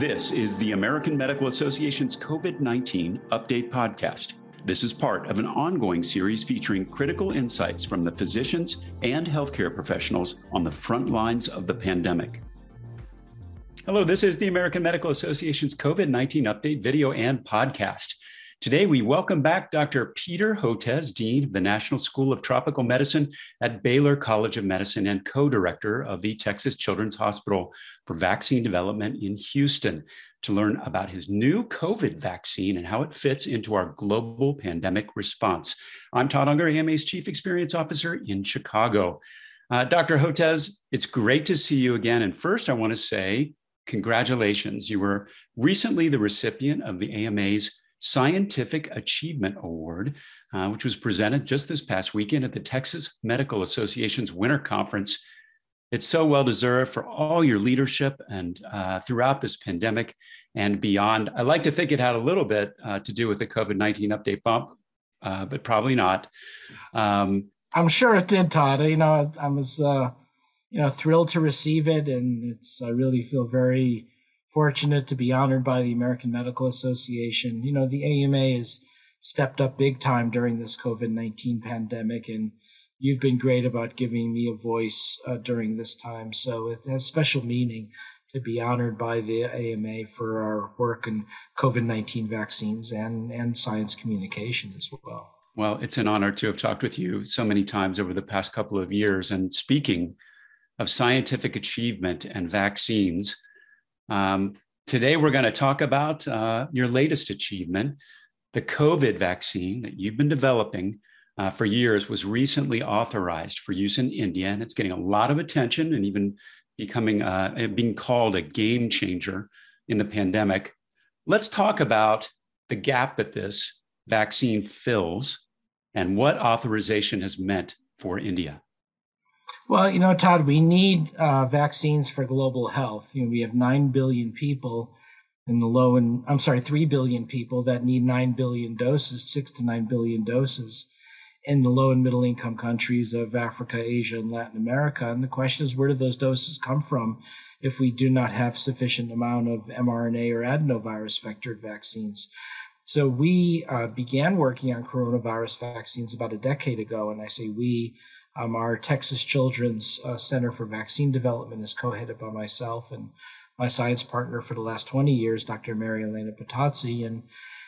This is the American Medical Association's COVID 19 Update Podcast. This is part of an ongoing series featuring critical insights from the physicians and healthcare professionals on the front lines of the pandemic. Hello, this is the American Medical Association's COVID 19 Update video and podcast. Today, we welcome back Dr. Peter Hotez, Dean of the National School of Tropical Medicine at Baylor College of Medicine and co director of the Texas Children's Hospital for Vaccine Development in Houston, to learn about his new COVID vaccine and how it fits into our global pandemic response. I'm Todd Unger, AMA's Chief Experience Officer in Chicago. Uh, Dr. Hotez, it's great to see you again. And first, I want to say congratulations. You were recently the recipient of the AMA's Scientific Achievement Award, uh, which was presented just this past weekend at the Texas Medical Association's Winter Conference. It's so well deserved for all your leadership and uh, throughout this pandemic and beyond. I like to think it had a little bit uh, to do with the COVID 19 update bump, uh, but probably not. Um, I'm sure it did, Todd. You know, I, I was, uh, you know, thrilled to receive it, and it's. I really feel very fortunate to be honored by the American Medical Association. You know, the AMA has stepped up big time during this COVID 19 pandemic, and you've been great about giving me a voice uh, during this time. So it has special meaning to be honored by the AMA for our work in COVID 19 vaccines and, and science communication as well. Well, it's an honor to have talked with you so many times over the past couple of years. And speaking of scientific achievement and vaccines, um, today, we're going to talk about uh, your latest achievement. The COVID vaccine that you've been developing uh, for years was recently authorized for use in India, and it's getting a lot of attention and even becoming uh, being called a game changer in the pandemic. Let's talk about the gap that this vaccine fills and what authorization has meant for India. Well, you know, Todd, we need uh, vaccines for global health. You know, we have 9 billion people in the low and, I'm sorry, 3 billion people that need 9 billion doses, 6 to 9 billion doses in the low and middle income countries of Africa, Asia, and Latin America. And the question is, where do those doses come from if we do not have sufficient amount of mRNA or adenovirus vectored vaccines? So we uh, began working on coronavirus vaccines about a decade ago. And I say we, um, our Texas Children's uh, Center for Vaccine Development is co-headed by myself and my science partner for the last 20 years, Dr. Mary Elena Bottazzi. And,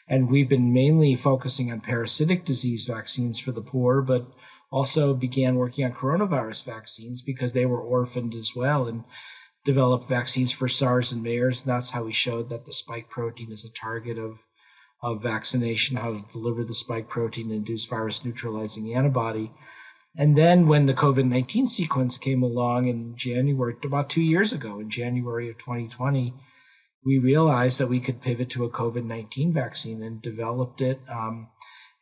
and we've been mainly focusing on parasitic disease vaccines for the poor, but also began working on coronavirus vaccines because they were orphaned as well and developed vaccines for SARS and MERS. And that's how we showed that the spike protein is a target of, of vaccination, how to deliver the spike protein induce virus neutralizing antibody. And then when the COVID 19 sequence came along in January, about two years ago, in January of 2020, we realized that we could pivot to a COVID 19 vaccine and developed it. Um,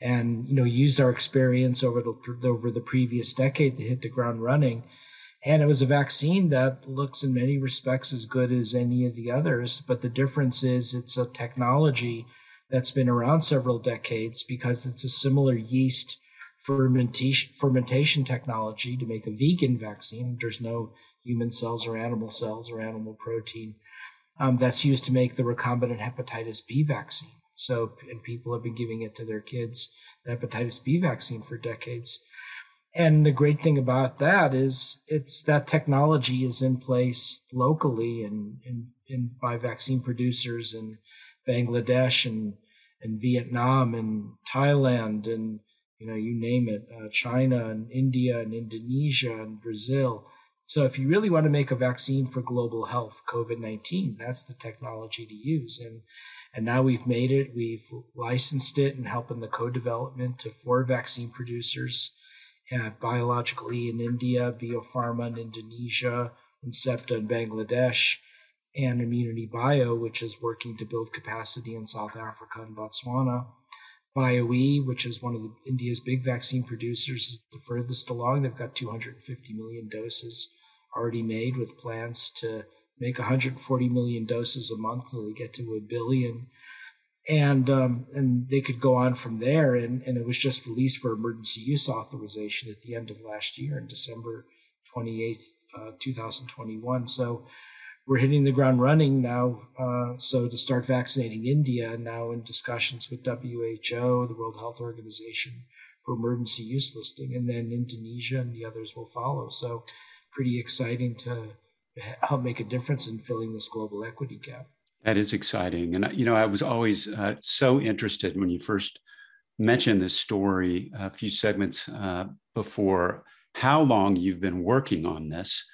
and you know used our experience over the over the previous decade to hit the ground running and it was a vaccine that looks in many respects as good as any of the others but the difference is it's a technology that's been around several decades because it's a similar yeast fermentation fermentation technology to make a vegan vaccine. There's no human cells or animal cells or animal protein um, that's used to make the recombinant hepatitis B vaccine. So, and people have been giving it to their kids, the hepatitis B vaccine for decades. And the great thing about that is it's that technology is in place locally and, and, and by vaccine producers in Bangladesh and, and Vietnam and Thailand and you know, you name it, uh, China and India and Indonesia and Brazil. So if you really want to make a vaccine for global health, COVID-19, that's the technology to use. And, and now we've made it, we've licensed it and helping the co-development to four vaccine producers, uh, Biological E in India, Bio Farma in Indonesia, Incepta in Bangladesh, and Immunity Bio, which is working to build capacity in South Africa and Botswana. BioE, which is one of the, India's big vaccine producers, is the furthest along. They've got 250 million doses already made with plans to make 140 million doses a month until they get to a billion. And um, and they could go on from there. And, and it was just released for emergency use authorization at the end of last year in December 28th, uh, 2021. So we're hitting the ground running now. Uh, so to start vaccinating India now in discussions with WHO, the World Health Organization for emergency use listing, and then Indonesia and the others will follow. So pretty exciting to help make a difference in filling this global equity gap. That is exciting. And, you know, I was always uh, so interested when you first mentioned this story a few segments uh, before how long you've been working on this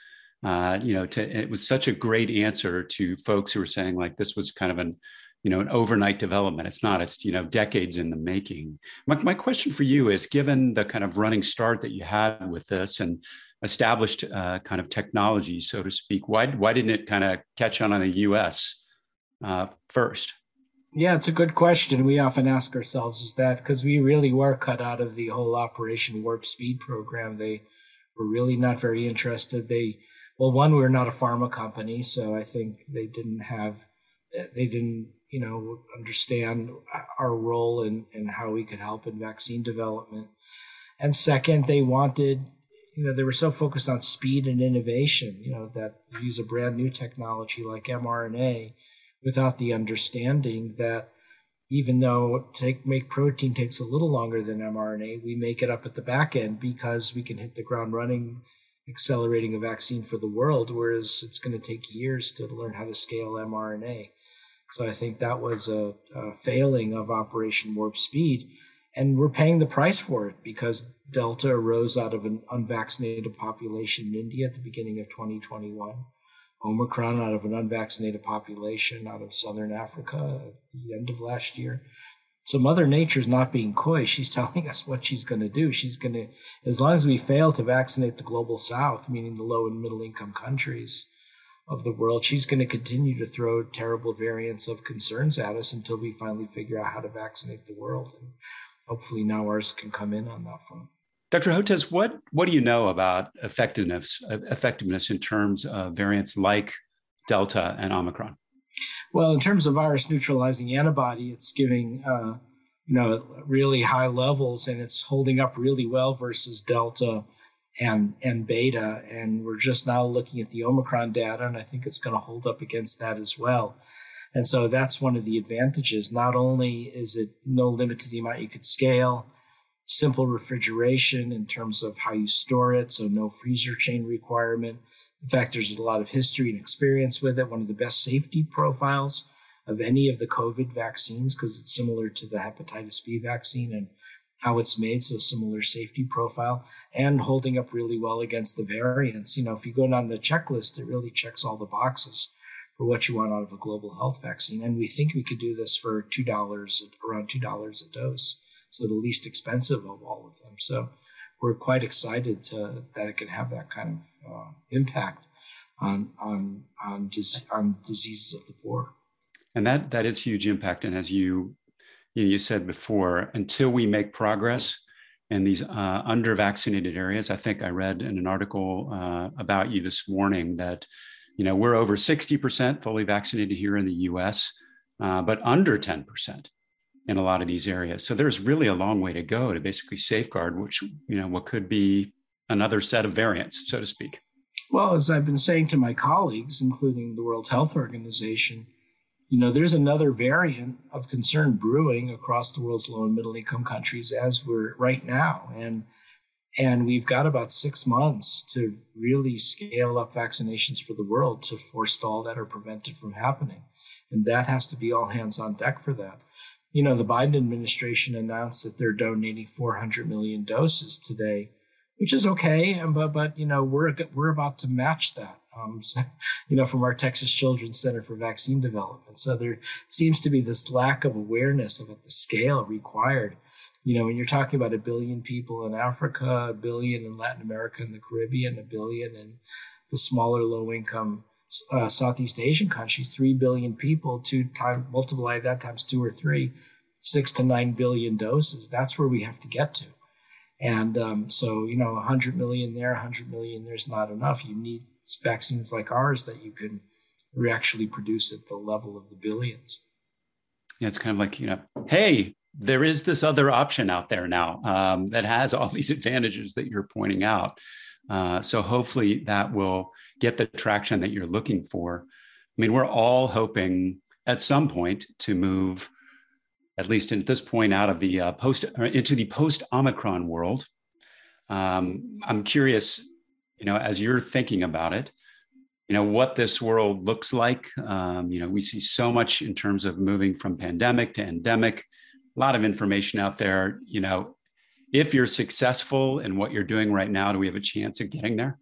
uh, you know, to, it was such a great answer to folks who were saying like this was kind of an, you know, an overnight development. It's not. It's you know decades in the making. My, my question for you is, given the kind of running start that you had with this and established uh, kind of technology, so to speak, why why didn't it kind of catch on in the U.S. Uh, first? Yeah, it's a good question. We often ask ourselves is that because we really were cut out of the whole Operation Warp Speed program. They were really not very interested. They well, one, we're not a pharma company, so I think they didn't have, they didn't, you know, understand our role and and how we could help in vaccine development. And second, they wanted, you know, they were so focused on speed and innovation, you know, that use a brand new technology like mRNA without the understanding that even though take make protein takes a little longer than mRNA, we make it up at the back end because we can hit the ground running accelerating a vaccine for the world, whereas it's going to take years to learn how to scale mRNA. So I think that was a, a, failing of Operation Warp Speed. And we're paying the price for it because Delta arose out of an unvaccinated population in India at the beginning of 2021. Omicron out of an unvaccinated population out of Southern Africa at the end of last year. So Mother Nature's not being coy. She's telling us what she's going to do. She's going to, as long as we fail to vaccinate the global South, meaning the low and middle income countries of the world, she's going to continue to throw terrible variants of concerns at us until we finally figure out how to vaccinate the world. And hopefully now ours can come in on that front. Dr. Hotez, what, what do you know about effectiveness, effectiveness in terms of variants like Delta and Omicron? Well, in terms of virus neutralizing antibody, it's giving uh, you know really high levels, and it's holding up really well versus Delta and and Beta. And we're just now looking at the Omicron data, and I think it's going to hold up against that as well. And so that's one of the advantages. Not only is it no limit to the amount you could scale, simple refrigeration in terms of how you store it, so no freezer chain requirement in fact, there's a lot of history and experience with it. One of the best safety profiles of any of the COVID vaccines because it's similar to the hepatitis B vaccine and how it's made, so similar safety profile, and holding up really well against the variants. You know, if you go down the checklist, it really checks all the boxes for what you want out of a global health vaccine. And we think we could do this for two dollars, around two dollars a dose, so the least expensive of all of them. So we're quite excited to, that it can have that kind of uh, impact on on on, dis- on diseases of the poor. And that that is huge impact. And as you you said before, until we make progress in these uh, under vaccinated areas, I think I read in an article uh, about you this morning that you know we're over 60% fully vaccinated here in the U.S., uh, but under 10% in a lot of these areas. So there's really a long way to go to basically safeguard which, you know, what could be another set of variants, so to speak. Well, as I've been saying to my colleagues, including the World Health Organization, you know, there's another variant of concern brewing across the world's low and middle income countries as we're right now. And and we've got about six months to really scale up vaccinations for the world to forestall that or prevent it from happening. And that has to be all hands on deck for that you know, the Biden administration announced that they're donating 400 million doses today, which is okay. But, but you know, we're, we're about to match that, um, so, you know, from our Texas Children's Center for Vaccine Development. So there seems to be this lack of awareness of the scale required. You know, when you're talking about a billion people in Africa, a billion in Latin America and the Caribbean, a billion in the smaller low income uh, Southeast Asian countries, 3 billion people, two time multiply that times two or three, six to nine billion doses. That's where we have to get to. And um, so, you know, 100 million there, 100 million there's not enough. You need vaccines like ours that you can actually produce at the level of the billions. Yeah, it's kind of like, you know, hey, there is this other option out there now um, that has all these advantages that you're pointing out. Uh, so hopefully that will get the traction that you're looking for. I mean, we're all hoping at some point to move, at least at this point, out of the uh, post into the post Omicron world. Um, I'm curious, you know, as you're thinking about it, you know what this world looks like. Um, you know, we see so much in terms of moving from pandemic to endemic. A lot of information out there. You know, if you're successful in what you're doing right now, do we have a chance of getting there?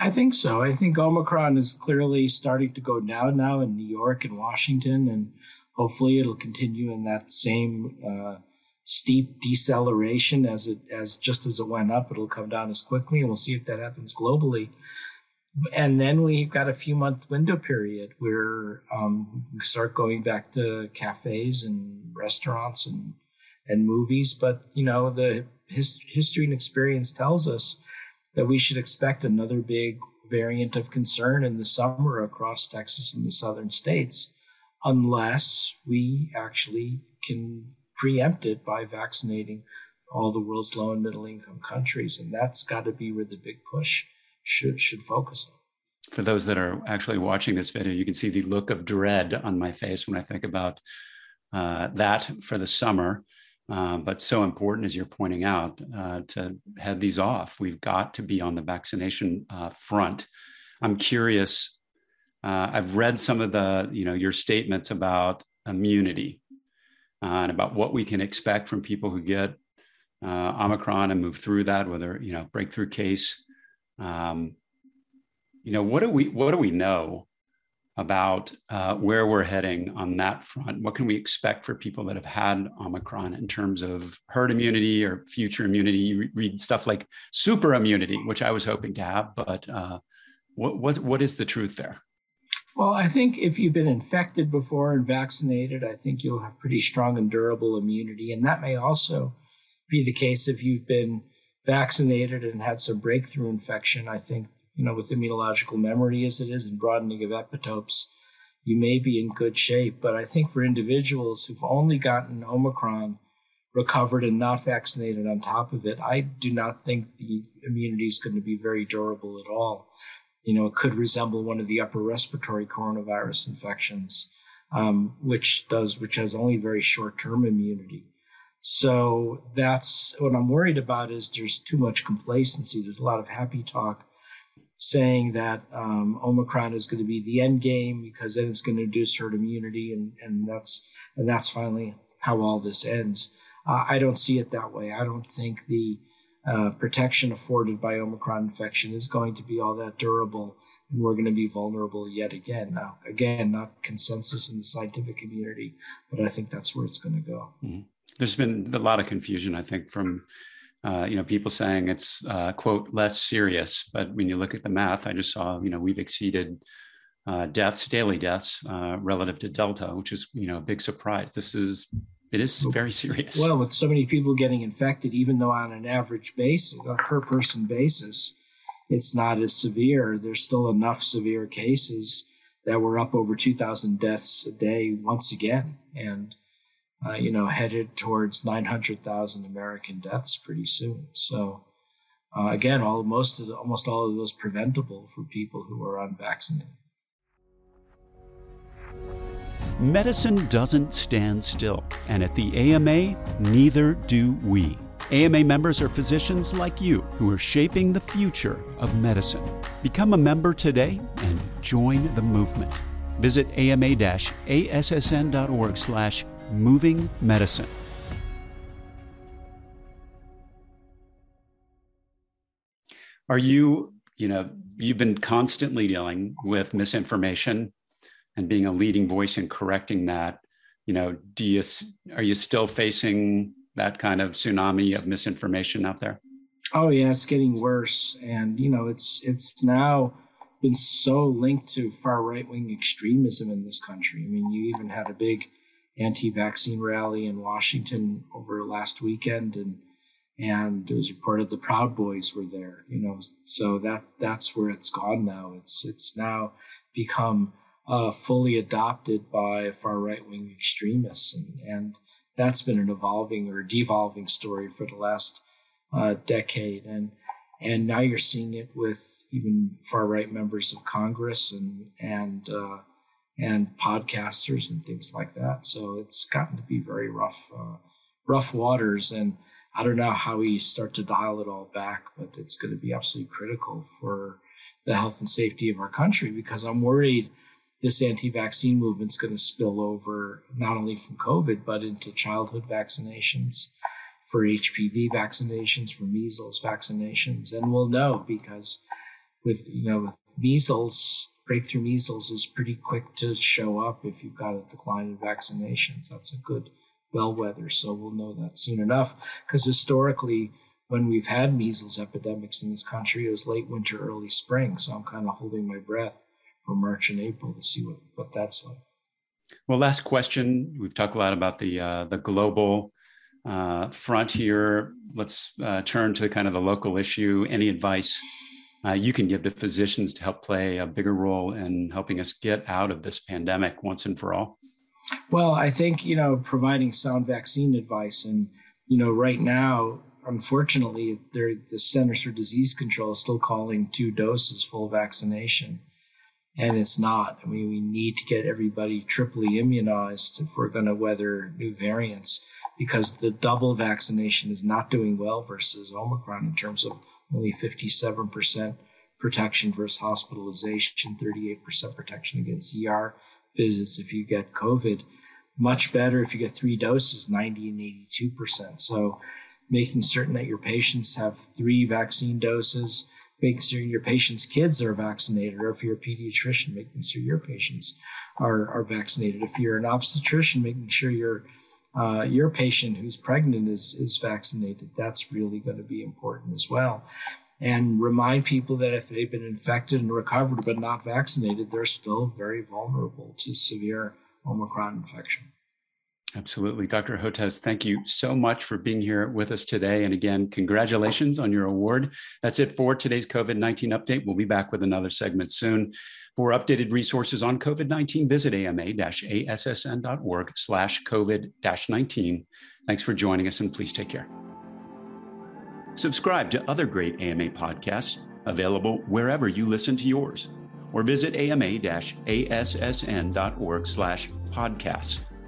I think so. I think Omicron is clearly starting to go down now in New York and Washington, and hopefully it'll continue in that same uh, steep deceleration as it as just as it went up. It'll come down as quickly, and we'll see if that happens globally. And then we've got a few month window period where um, we start going back to cafes and restaurants and and movies. But you know the his, history and experience tells us that we should expect another big variant of concern in the summer across Texas and the southern states, unless we actually can preempt it by vaccinating all the world's low and middle income countries. And that's got to be where the big push should should focus on. For those that are actually watching this video, you can see the look of dread on my face when I think about uh, that for the summer. Uh, but so important, as you're pointing out, uh, to head these off. We've got to be on the vaccination uh, front. I'm curious. Uh, I've read some of the, you know, your statements about immunity uh, and about what we can expect from people who get Omicron and move through that, whether you know breakthrough case. Um, you know, what do we what do we know about uh, where we're heading on that front. What can we expect for people that have had Omicron in terms of herd immunity or future immunity? You read stuff like super immunity, which I was hoping to have, but uh, what, what, what is the truth there? Well, I think if you've been infected before and vaccinated, I think you'll have pretty strong and durable immunity. And that may also be the case if you've been vaccinated and had some breakthrough infection. I think you know, with immunological memory as it is and broadening of epitopes, you may be in good shape. But I think for individuals who've only gotten Omicron, recovered and not vaccinated on top of it, I do not think the immunity is going to be very durable at all. You know, it could resemble one of the upper respiratory coronavirus infections, um, which does, which has only very short-term immunity. So that's what I'm worried about. Is there's too much complacency. There's a lot of happy talk saying that um, Omicron is going to be the end game because then it's going to induce herd immunity, and and that's and that's finally how all this ends. Uh, I don't see it that way. I don't think the uh, protection afforded by Omicron infection is going to be all that durable, and we're going to be vulnerable yet again. Now, again, not consensus in the scientific community, but I think that's where it's going to go. Mm-hmm. There's been a lot of confusion, I think, from uh, you know, people saying it's uh, quote less serious, but when you look at the math, I just saw you know we've exceeded uh, deaths, daily deaths, uh, relative to Delta, which is you know a big surprise. This is it is very serious. Well, with so many people getting infected, even though on an average basis, a per person basis, it's not as severe. There's still enough severe cases that we're up over 2,000 deaths a day once again, and uh, you know, headed towards 900,000 American deaths pretty soon. So, uh, again, all most of the, almost all of those preventable for people who are unvaccinated. Medicine doesn't stand still, and at the AMA, neither do we. AMA members are physicians like you who are shaping the future of medicine. Become a member today and join the movement. Visit ama-assn.org slash moving medicine. Are you, you know, you've been constantly dealing with misinformation and being a leading voice in correcting that. You know, do you are you still facing that kind of tsunami of misinformation out there? Oh yeah, it's getting worse, and you know, it's it's now been so linked to far right wing extremism in this country. I mean, you even had a big anti-vaccine rally in Washington over last weekend, and and it was reported the Proud Boys were there. You know, so that that's where it's gone now. It's it's now become uh, fully adopted by far right wing extremists, and and that's been an evolving or devolving story for the last uh, decade, and and now you're seeing it with even far right members of Congress and and uh, and podcasters and things like that. So it's gotten to be very rough, uh, rough waters. And I don't know how we start to dial it all back, but it's going to be absolutely critical for the health and safety of our country because I'm worried this anti-vaccine movement is going to spill over not only from COVID but into childhood vaccinations, for HPV vaccinations, for measles vaccinations, and we'll know because with you know with measles, breakthrough measles is pretty quick to show up if you've got a decline in vaccinations. That's a good bellwether. So we'll know that soon enough. Because historically, when we've had measles epidemics in this country, it was late winter, early spring. So I'm kind of holding my breath for March and April to see what, what that's like. Well, last question. We've talked a lot about the uh, the global uh, front here. Let's uh, turn to kind of the local issue. Any advice uh, you can give to physicians to help play a bigger role in helping us get out of this pandemic once and for all? Well, I think, you know, providing sound vaccine advice. And, you know, right now, unfortunately, the Centers for Disease Control is still calling two doses full vaccination. And it's not. I mean, we need to get everybody triply immunized if we're going to weather new variants because the double vaccination is not doing well versus Omicron in terms of only 57% protection versus hospitalization, 38% protection against ER visits if you get COVID. Much better if you get three doses, 90 and 82%. So making certain that your patients have three vaccine doses, making sure your patients' kids are vaccinated, or if you're a pediatrician, making sure your patients are, are vaccinated. If you're an obstetrician, making sure your uh, your patient who's pregnant is is vaccinated. That's really going to be important as well and remind people that if they've been infected and recovered but not vaccinated, they're still very vulnerable to severe Omicron infection. Absolutely. Dr. Hotez, thank you so much for being here with us today. And again, congratulations on your award. That's it for today's COVID 19 update. We'll be back with another segment soon. For updated resources on COVID 19, visit ama-assn.org slash COVID 19. Thanks for joining us and please take care. Subscribe to other great AMA podcasts available wherever you listen to yours, or visit ama-assn.org slash podcasts.